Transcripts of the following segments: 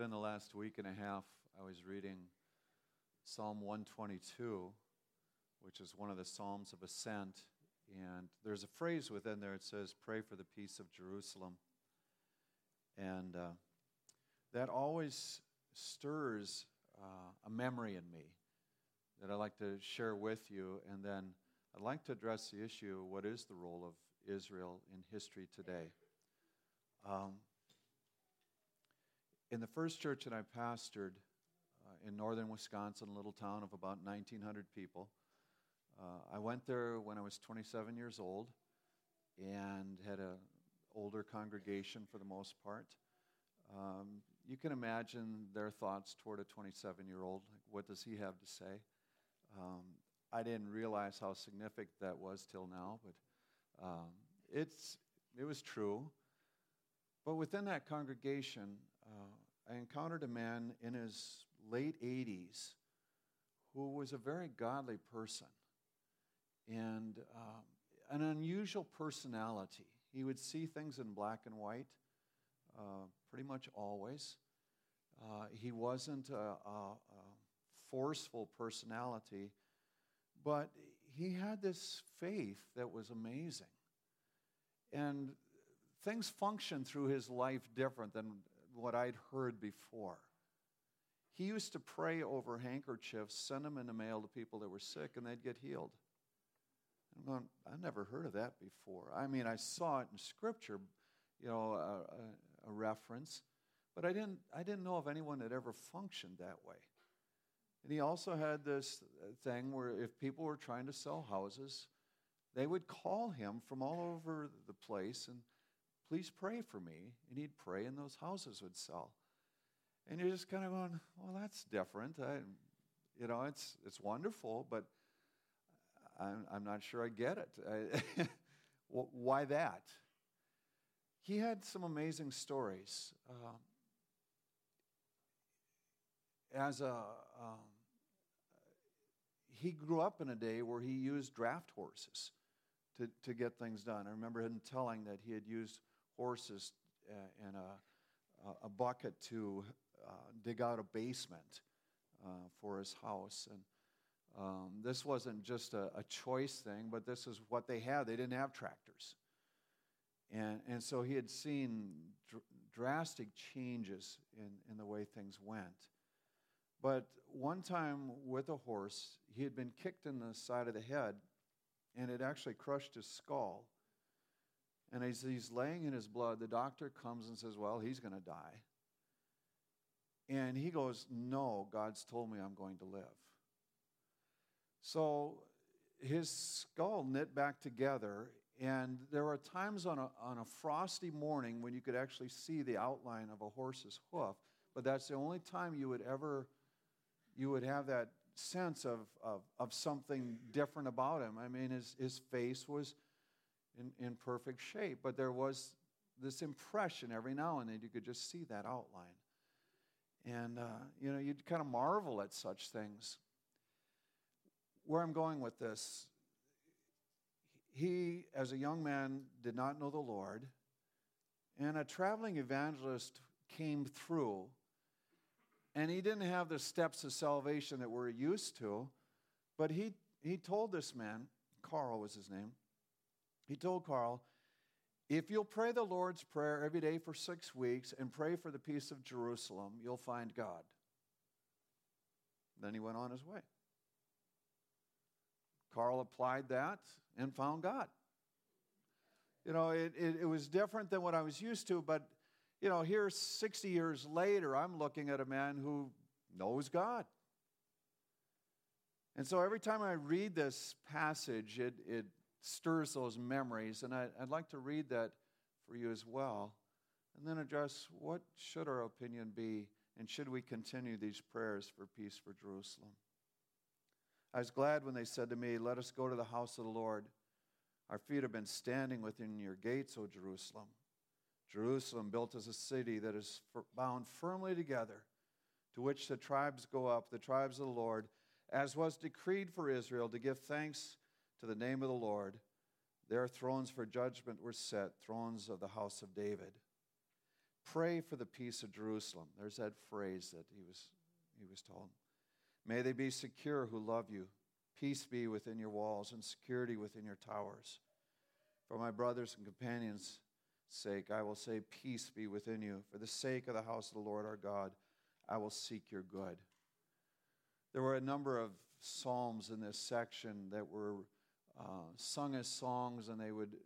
within the last week and a half, I was reading Psalm 122, which is one of the Psalms of Ascent. And there's a phrase within there that says, Pray for the peace of Jerusalem. And uh, that always stirs uh, a memory in me that I'd like to share with you. And then I'd like to address the issue what is the role of Israel in history today? Um, in the first church that I pastored uh, in northern Wisconsin, a little town of about 1,900 people, uh, I went there when I was 27 years old and had an older congregation for the most part. Um, you can imagine their thoughts toward a 27 year old. Like, what does he have to say? Um, I didn't realize how significant that was till now, but um, it's, it was true. But within that congregation, I encountered a man in his late 80s who was a very godly person and um, an unusual personality. He would see things in black and white uh, pretty much always. Uh, he wasn't a, a, a, forceful personality, but he had this faith that was amazing. And things functioned through his life different than what I'd heard before. He used to pray over handkerchiefs, send them in the mail to people that were sick, and they'd get healed. I'm going, I never heard of that before. I mean, I saw it in Scripture, you know, a, a, a reference, but I didn't, I didn't know of anyone that ever functioned that way. And he also had this thing where if people were trying to sell houses, they would call him from all over the place and please pray for me. And he'd pray, and those houses would sell. And you're just kind of going, well, that's different. I, you know, it's, it's wonderful, but I'm, I'm not sure I get it. I, why that? He had some amazing stories. Uh, as a, um, he grew up in a day where he used draft horses to, to get things done. I remember him telling that he had used horses uh, in a, a bucket to uh, dig out a basement uh, for his house. And um, this wasn't just a, a, choice thing, but this is what they had. They didn't have tractors. And, and so he had seen dr- drastic changes in, in the way things went. But one time with a horse, he had been kicked in the side of the head and it actually crushed his skull. And as he's laying in his blood, the doctor comes and says, Well, he's going to die. And he goes, No, God's told me I'm going to live. So his skull knit back together, and there were times on a, on a frosty morning when you could actually see the outline of a horse's hoof, but that's the only time you would ever you would have that sense of, of, of something different about him. I mean, his, his face was in, in perfect shape, but there was this impression every now and then you could just see that outline. And, uh, you know, you'd kind of marvel at such things. Where I'm going with this, he, as a young man, did not know the Lord, and a traveling evangelist came through and he didn't have the steps of salvation that we're used to, but he, he told this man, Carl was his name, he told Carl, if you'll pray the Lord's Prayer every day for six weeks and pray for the peace of Jerusalem, you'll find God. Then he went on his way. Carl applied that and found God. You know, it, it, it was different than what I was used to, but you know, here 60 years later, I'm looking at a man who knows God. And so every time I read this passage, it, it stirs those memories. And I, would like to read that for you as well. And then address what should our opinion be, and should we continue these prayers for peace for Jerusalem? I was glad when they said to me, Let us go to the house of the Lord. Our feet have been standing within your gates, O Jerusalem. Jerusalem, built as a city that is bound firmly together, to which the tribes go up, the tribes of the Lord, as was decreed for Israel to give thanks to the name of the Lord. Their thrones for judgment were set, thrones of the house of David. Pray for the peace of Jerusalem. There's that phrase that he was, he was told. May they be secure who love you. Peace be within your walls and security within your towers. For my brothers and companions' sake, I will say, Peace be within you. For the sake of the house of the Lord our God, I will seek your good. There were a number of psalms in this section that were uh, sung as songs, and they would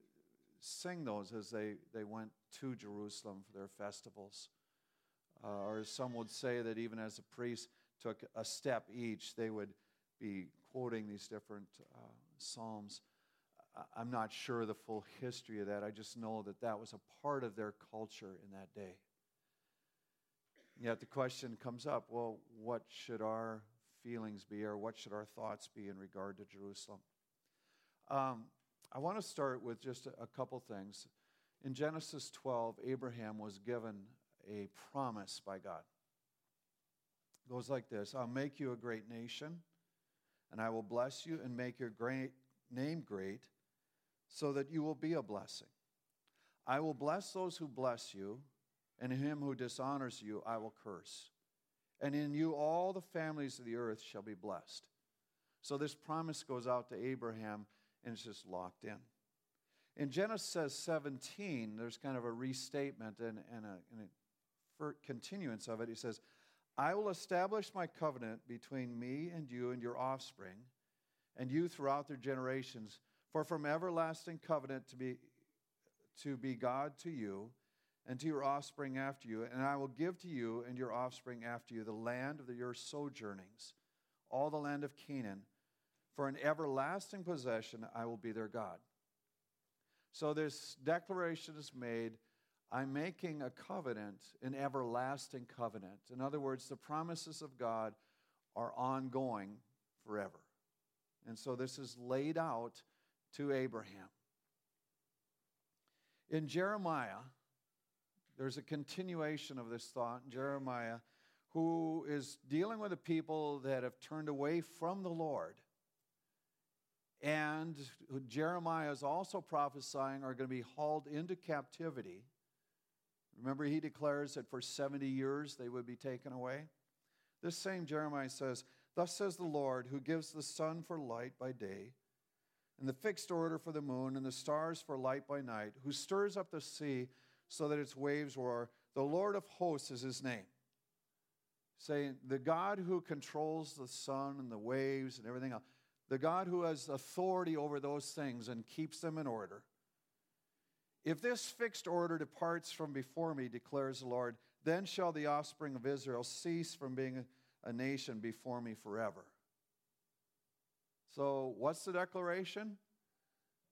sing those as they, they went to Jerusalem for their festivals. Uh, or some would say that even as the priests took a step each, they would be quoting these different uh, psalms. I'm not sure the full history of that. I just know that that was a part of their culture in that day. Yet the question comes up well, what should our feelings be, or what should our thoughts be in regard to Jerusalem? Um, I want to start with just a, a couple things. In Genesis 12, Abraham was given a promise by God. It goes like this I'll make you a great nation, and I will bless you and make your great name great, so that you will be a blessing. I will bless those who bless you, and him who dishonors you I will curse. And in you all the families of the earth shall be blessed. So this promise goes out to Abraham and it's just locked in. In Genesis 17, there's kind of a restatement and, and, a, and a continuance of it. He says, I will establish my covenant between me and you and your offspring, and you throughout their generations, for from everlasting covenant to be, to be God to you and to your offspring after you, and I will give to you and your offspring after you the land of your sojournings, all the land of Canaan for an everlasting possession, I will be their God. So this declaration is made I'm making a covenant, an everlasting covenant. In other words, the promises of God are ongoing forever. And so this is laid out to Abraham. In Jeremiah, there's a continuation of this thought Jeremiah, who is dealing with a people that have turned away from the Lord and Jeremiah is also prophesying are going to be hauled into captivity. Remember, he declares that for 70 years they would be taken away. This same Jeremiah says, Thus says the Lord, who gives the sun for light by day, and the fixed order for the moon, and the stars for light by night, who stirs up the sea so that its waves roar. The Lord of hosts is his name. Saying, the God who controls the sun and the waves and everything else the God who has authority over those things and keeps them in order. If this fixed order departs from before me, declares the Lord, then shall the offspring of Israel cease from being a nation before me forever. So, what's the declaration?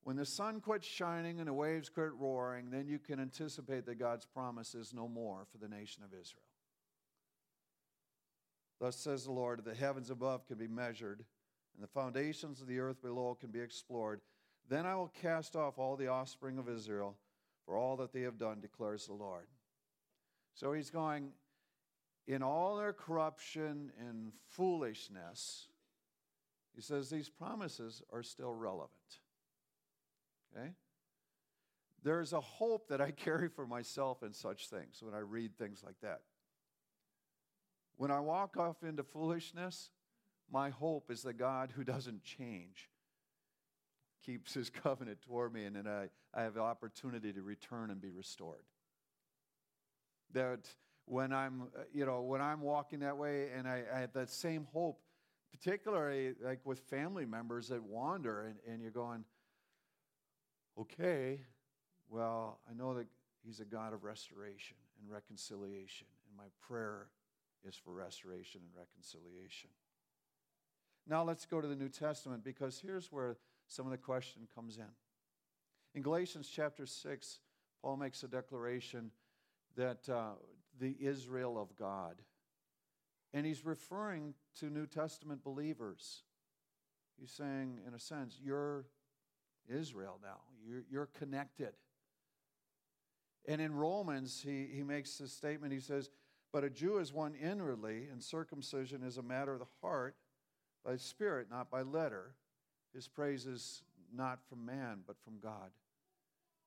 When the sun quits shining and the waves quit roaring, then you can anticipate that God's promise is no more for the nation of Israel. Thus says the Lord, the heavens above can be measured and the foundations of the earth below can be explored. Then I will cast off all the offspring of Israel for all that they have done, declares the Lord. So he's going, in all their corruption and foolishness, he says these promises are still relevant. Okay? There's a hope that I carry for myself in such things when I read things like that. When I walk off into foolishness, my hope is that God, who doesn't change, keeps his covenant toward me, and then I, I have the opportunity to return and be restored. That when I'm, uh, you know, when I'm walking that way and I, I have that same hope, particularly like with family members that wander and, and you're going, okay, well, I know that he's a God of restoration and reconciliation, and my prayer is for restoration and reconciliation. Now let's go to the New Testament because here's where some of the question comes in. In Galatians chapter 6, Paul makes a declaration that uh, the Israel of God, and he's referring to New Testament believers. He's saying, in a sense, you're Israel now, you're, you're connected. And in Romans, he, he makes this statement. He says, But a Jew is one inwardly, and circumcision is a matter of the heart by spirit, not by letter. His praise is not from man, but from God.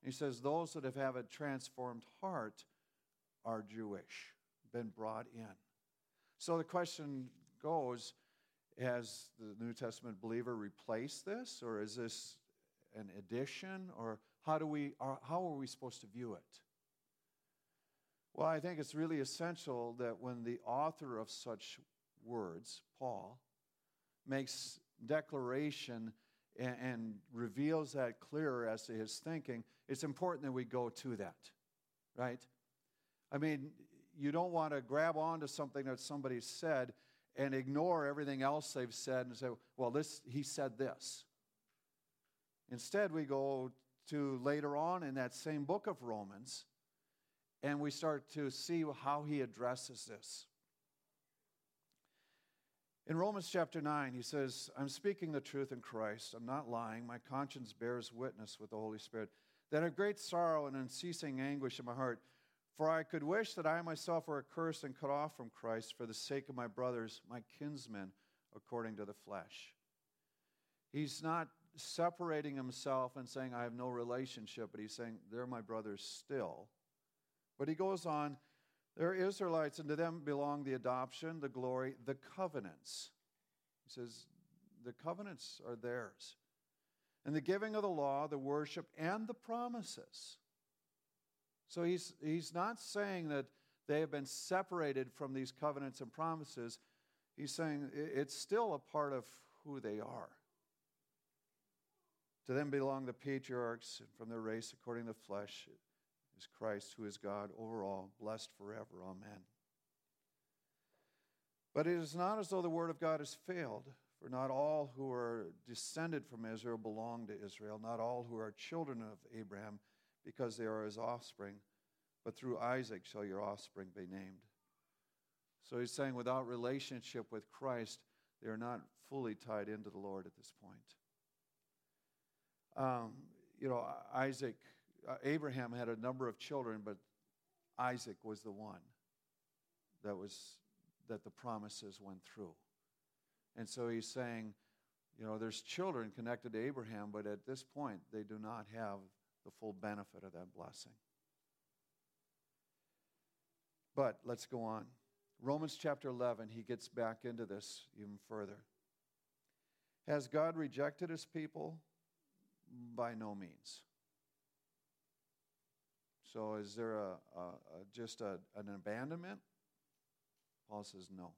He says, Those that have, a transformed heart are Jewish, been brought in. So the question goes has the New Testament believer replaced this, or is this an addition, or how, do we, how are we supposed to view it? Well, I think it's really essential that when the author of such words, Paul, makes declaration and, and, reveals that clearer as to his thinking, it's important that we go to that, right? I mean, you don't want to grab onto something that somebody said and ignore everything else they've said and say, well, this, he said this. Instead, we go to later on in that same book of Romans and we start to see how he addresses this. In Romans chapter 9, he says, I'm speaking the truth in Christ. I'm not lying. My conscience bears witness with the Holy Spirit that a great sorrow and unceasing anguish in my heart. For I could wish that I myself were accursed and cut off from Christ for the sake of my brothers, my kinsmen, according to the flesh. He's not separating himself and saying, I have no relationship, but he's saying, they're my brothers still. But he goes on, they're Israelites, and to them belong the adoption, the glory, the covenants. He says, the covenants are theirs. And the giving of the law, the worship, and the promises. So he's, he's not saying that they have been separated from these covenants and promises. He's saying it's still a part of who they are. To them belong the patriarchs, and from their race, according to the flesh, is Christ, who is God over all, blessed forever. Amen. But it is not as though the word of God has failed, for not all who are descended from Israel belong to Israel, not all who are children of Abraham, because they are his offspring, but through Isaac shall your offspring be named. So he's saying, without relationship with Christ, they are not fully tied into the Lord at this point. Um, you know, Isaac uh, Abraham had a number of children, but Isaac was the one that was that the promises went through. And so he's saying, you know, there's children connected to Abraham, but at this point they do not have the full benefit of that blessing. But let's go on. Romans chapter 11, he gets back into this even further. Has God rejected his people? By no means. So, is there a, a, a just a, an abandonment? Paul says no.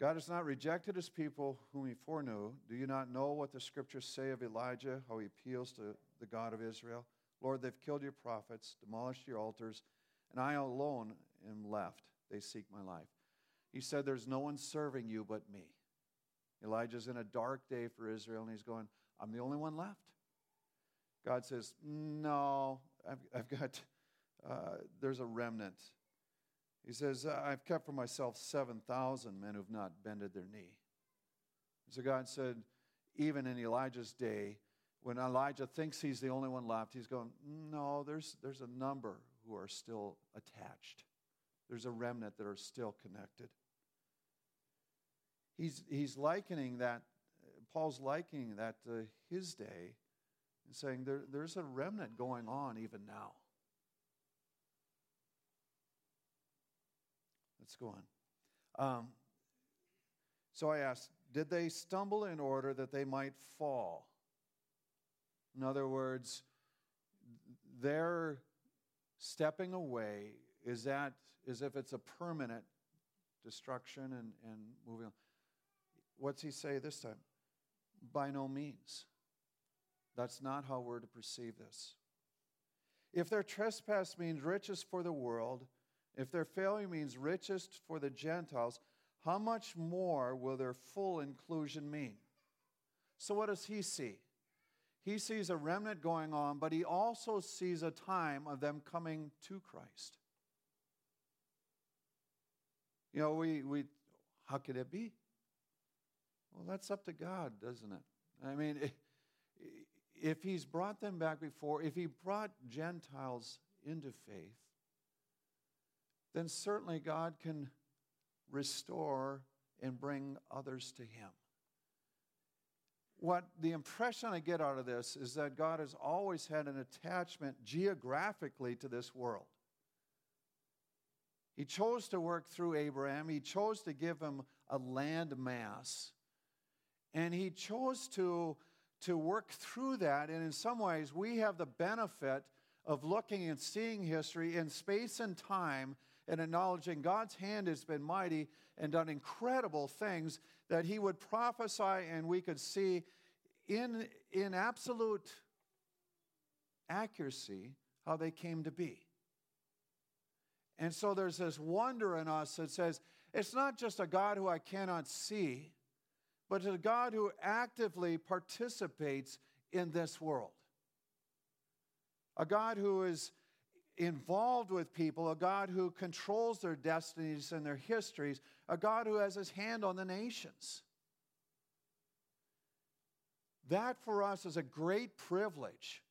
God has not rejected his people whom he foreknew. Do you not know what the scriptures say of Elijah, how he appeals to the God of Israel? Lord, they've killed your prophets, demolished your altars, and I alone am left. They seek my life. He said, There's no one serving you but me. Elijah's in a dark day for Israel, and he's going, I'm the only one left. God says, No, I've, I've got, uh, there's a remnant. He says, I've kept for myself 7,000 men who've not bended their knee. So God said, even in Elijah's day, when Elijah thinks he's the only one left, he's going, No, there's, there's a number who are still attached. There's a remnant that are still connected. He's, he's likening that, Paul's likening that to his day and saying there, there's a remnant going on even now. Let's go on. Um, so I asked, did they stumble in order that they might fall? In other words, their stepping away is that as if it's a permanent destruction and, and moving on. What's he say this time? By no means. That's not how we're to perceive this. If their trespass means riches for the world, if their failure means riches for the Gentiles, how much more will their full inclusion mean? So, what does he see? He sees a remnant going on, but he also sees a time of them coming to Christ. You know, we, we how could it be? Well, that's up to God, doesn't it? I mean, if he's brought them back before, if he brought Gentiles into faith, then certainly God can restore and bring others to him. What the impression I get out of this is that God has always had an attachment geographically to this world. He chose to work through Abraham. He chose to give him a land mass. And he chose to, to work through that. And in some ways, we have the benefit of looking and seeing history in space and time and acknowledging God's hand has been mighty and done incredible things that he would prophesy and we could see in, in absolute accuracy how they came to be. And so there's this wonder in us that says, it's not just a God who I cannot see, but a God who actively participates in this world. A God who is involved with people, a God who controls their destinies and their histories, a God who has his hand on the nations. That for us is a great privilege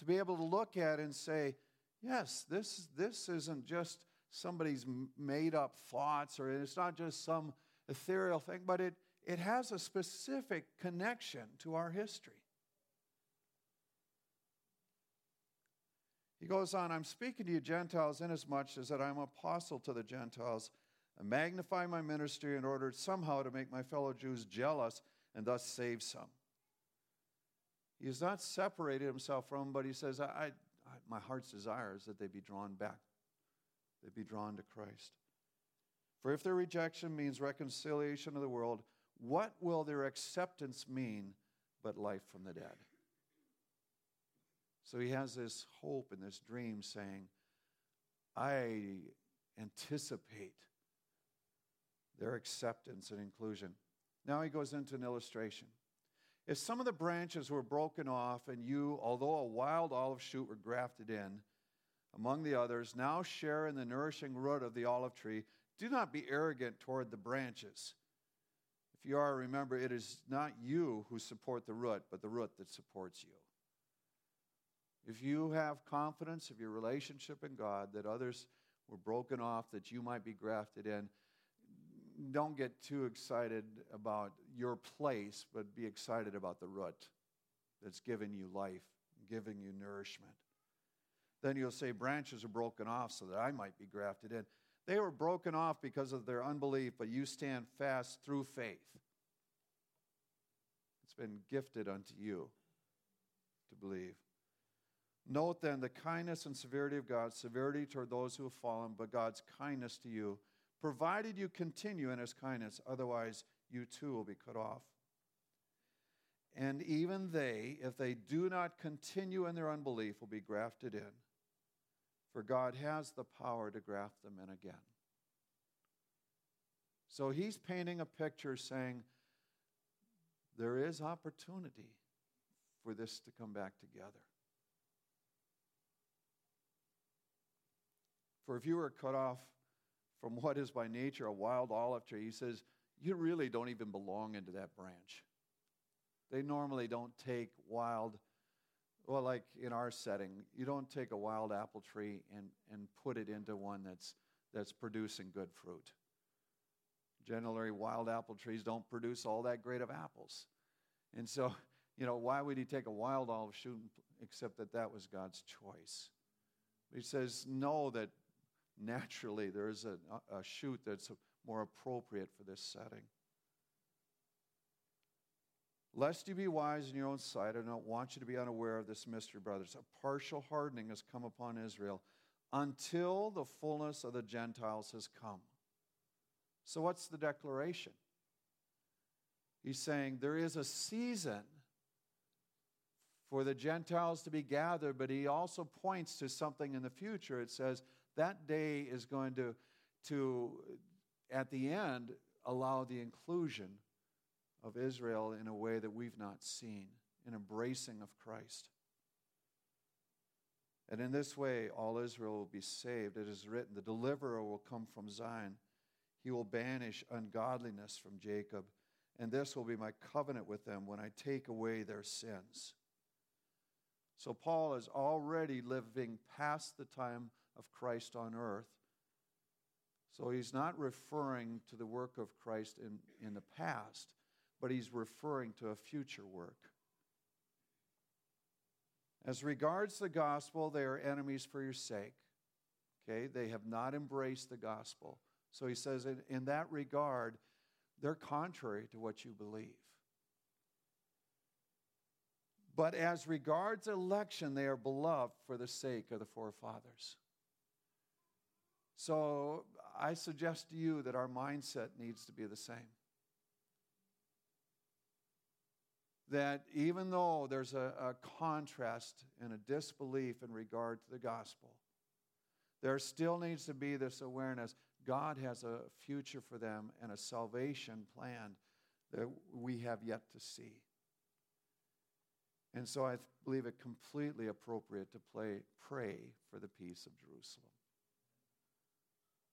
to be able to look at and say, yes, this, this isn't just somebody's made up thoughts or it's not just some ethereal thing, but it, it has a specific connection to our history. He goes on, I'm speaking to you Gentiles inasmuch as that I'm apostle to the Gentiles. I magnify my ministry in order somehow to make my fellow Jews jealous and thus save some. He has not separated himself from them, but he says, I, I, my heart's desire is that they be drawn back, they be drawn to Christ. For if their rejection means reconciliation of the world, what will their acceptance mean but life from the dead? So he has this hope and this dream saying, I anticipate their acceptance and inclusion. Now he goes into an illustration. If some of the branches were broken off, and you, although a wild olive shoot, were grafted in among the others, now share in the nourishing root of the olive tree, do not be arrogant toward the branches. If you are, remember, it is not you who support the root, but the root that supports you. If you have confidence of your relationship in God that others were broken off, that you might be grafted in, don't get too excited about your place, but be excited about the root that's given you life, giving you nourishment. Then you'll say, Branches are broken off so that I might be grafted in. They were broken off because of their unbelief, but you stand fast through faith. It's been gifted unto you to believe. Note then the kindness and severity of God, severity toward those who have fallen, but God's kindness to you, provided you continue in his kindness, otherwise you too will be cut off. And even they, if they do not continue in their unbelief, will be grafted in. For God has the power to graft them in again. So he's painting a picture saying there is opportunity for this to come back together. For if you were cut off from what is by nature a wild olive tree, he says, you really don't even belong into that branch. They normally don't take wild, well, like in our setting, you don't take a wild apple tree and, and put it into one that's, that's producing good fruit. Generally, wild apple trees don't produce all that great of apples. And so, you know, why would he take a wild olive shoot except that that was God's choice? He says, know that naturally there is a, a shoot that's more appropriate for this setting. Lest you be wise in your own sight, I don't want you to be unaware of this mystery, brothers. A partial hardening has come upon Israel until the fullness of the Gentiles has come. So, what's the declaration? He's saying there is a season for the Gentiles to be gathered, but he also points to something in the future. It says, that day is going to, to at the end, allow the inclusion of Israel in a way that we've not seen, an embracing of Christ. And in this way, all Israel will be saved. It is written, The deliverer will come from Zion. He will banish ungodliness from Jacob, and this will be my covenant with them when I take away their sins. So, Paul is already living past the time of Christ on earth. So he's not referring to the work of Christ in, in the past, but he's referring to a future work. As regards the gospel, they are enemies for your sake. Okay, they have not embraced the gospel. So he says, in, in that regard, they're contrary to what you believe. But as regards election, they are beloved for the sake of the forefathers. So I suggest to you that our mindset needs to be the same. That even though there's a, a contrast and a disbelief in regard to the gospel, there still needs to be this awareness God has a future for them and a salvation plan that we have yet to see. And so I believe it completely appropriate to play, pray for the peace of Jerusalem.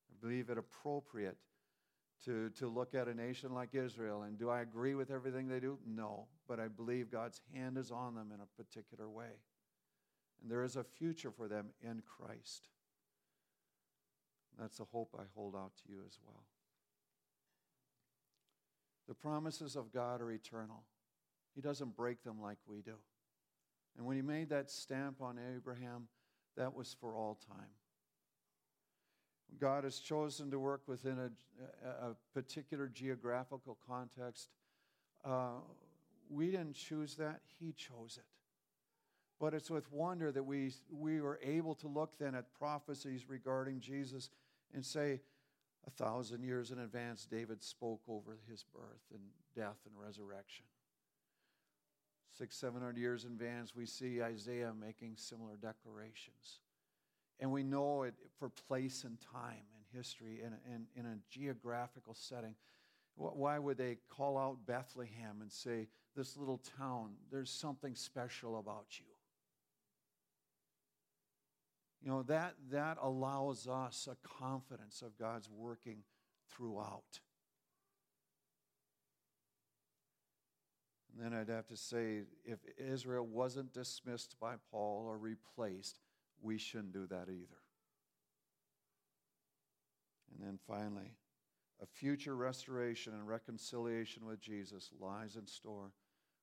I believe it appropriate to, to look at a nation like Israel. And do I agree with everything they do? No. But I believe God's hand is on them in a particular way. And there is a future for them in Christ. That's a hope I hold out to you as well. The promises of God are eternal. He doesn't break them like we do. And when he made that stamp on Abraham, that was for all time. God has chosen to work within a, a particular geographical context. Uh, we didn't choose that, He chose it. But it's with wonder that we, we were able to look then at prophecies regarding Jesus and say, a thousand years in advance, David spoke over his birth and death and resurrection. Six, seven hundred years in advance, we see Isaiah making similar declarations. And we know it for place and time and history and in, a geographical setting. Why would they call out Bethlehem and say, This little town, there's something special about you? You know, that, that allows us a confidence of God's working throughout. And then I'd have to say if Israel wasn't dismissed by Paul or replaced, we shouldn't do that either. And then finally, a future restoration and reconciliation with Jesus lies in store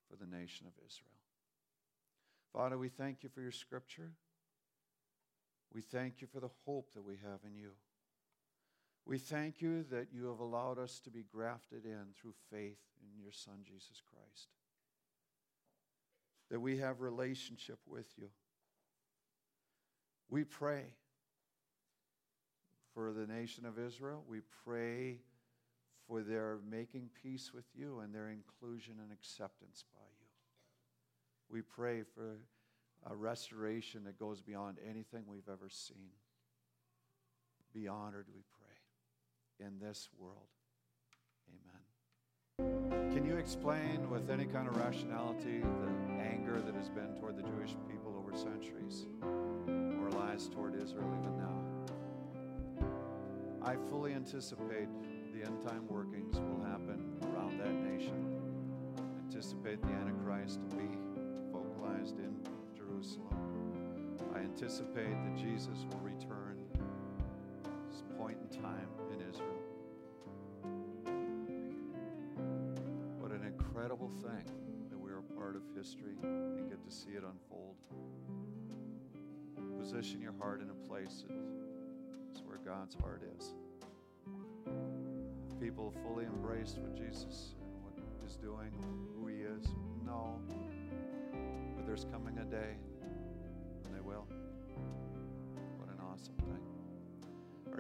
for the nation of Israel. Father, we thank you for your scripture. We thank you for the hope that we have in you. We thank you that you have allowed us to be grafted in through faith in your Son, Jesus Christ. That we have relationship with you. We pray for the nation of Israel. We pray for their making peace with you and their inclusion and acceptance by you. We pray for a restoration that goes beyond anything we've ever seen. Be honored, we pray, in this world. Amen. Can you explain with any kind of rationality the anger that has been toward the Jewish people over centuries? Lies toward Israel even now. I fully anticipate the end time workings will happen around that nation. Anticipate the Antichrist to be vocalized in Jerusalem. I anticipate that Jesus will return this point in time in Israel. What an incredible thing that we are a part of history and get to see it unfold position your heart in a place that's where God's heart is. People fully embraced what Jesus is what is doing, who He is. No, but there's coming a day when they will. What an awesome thing.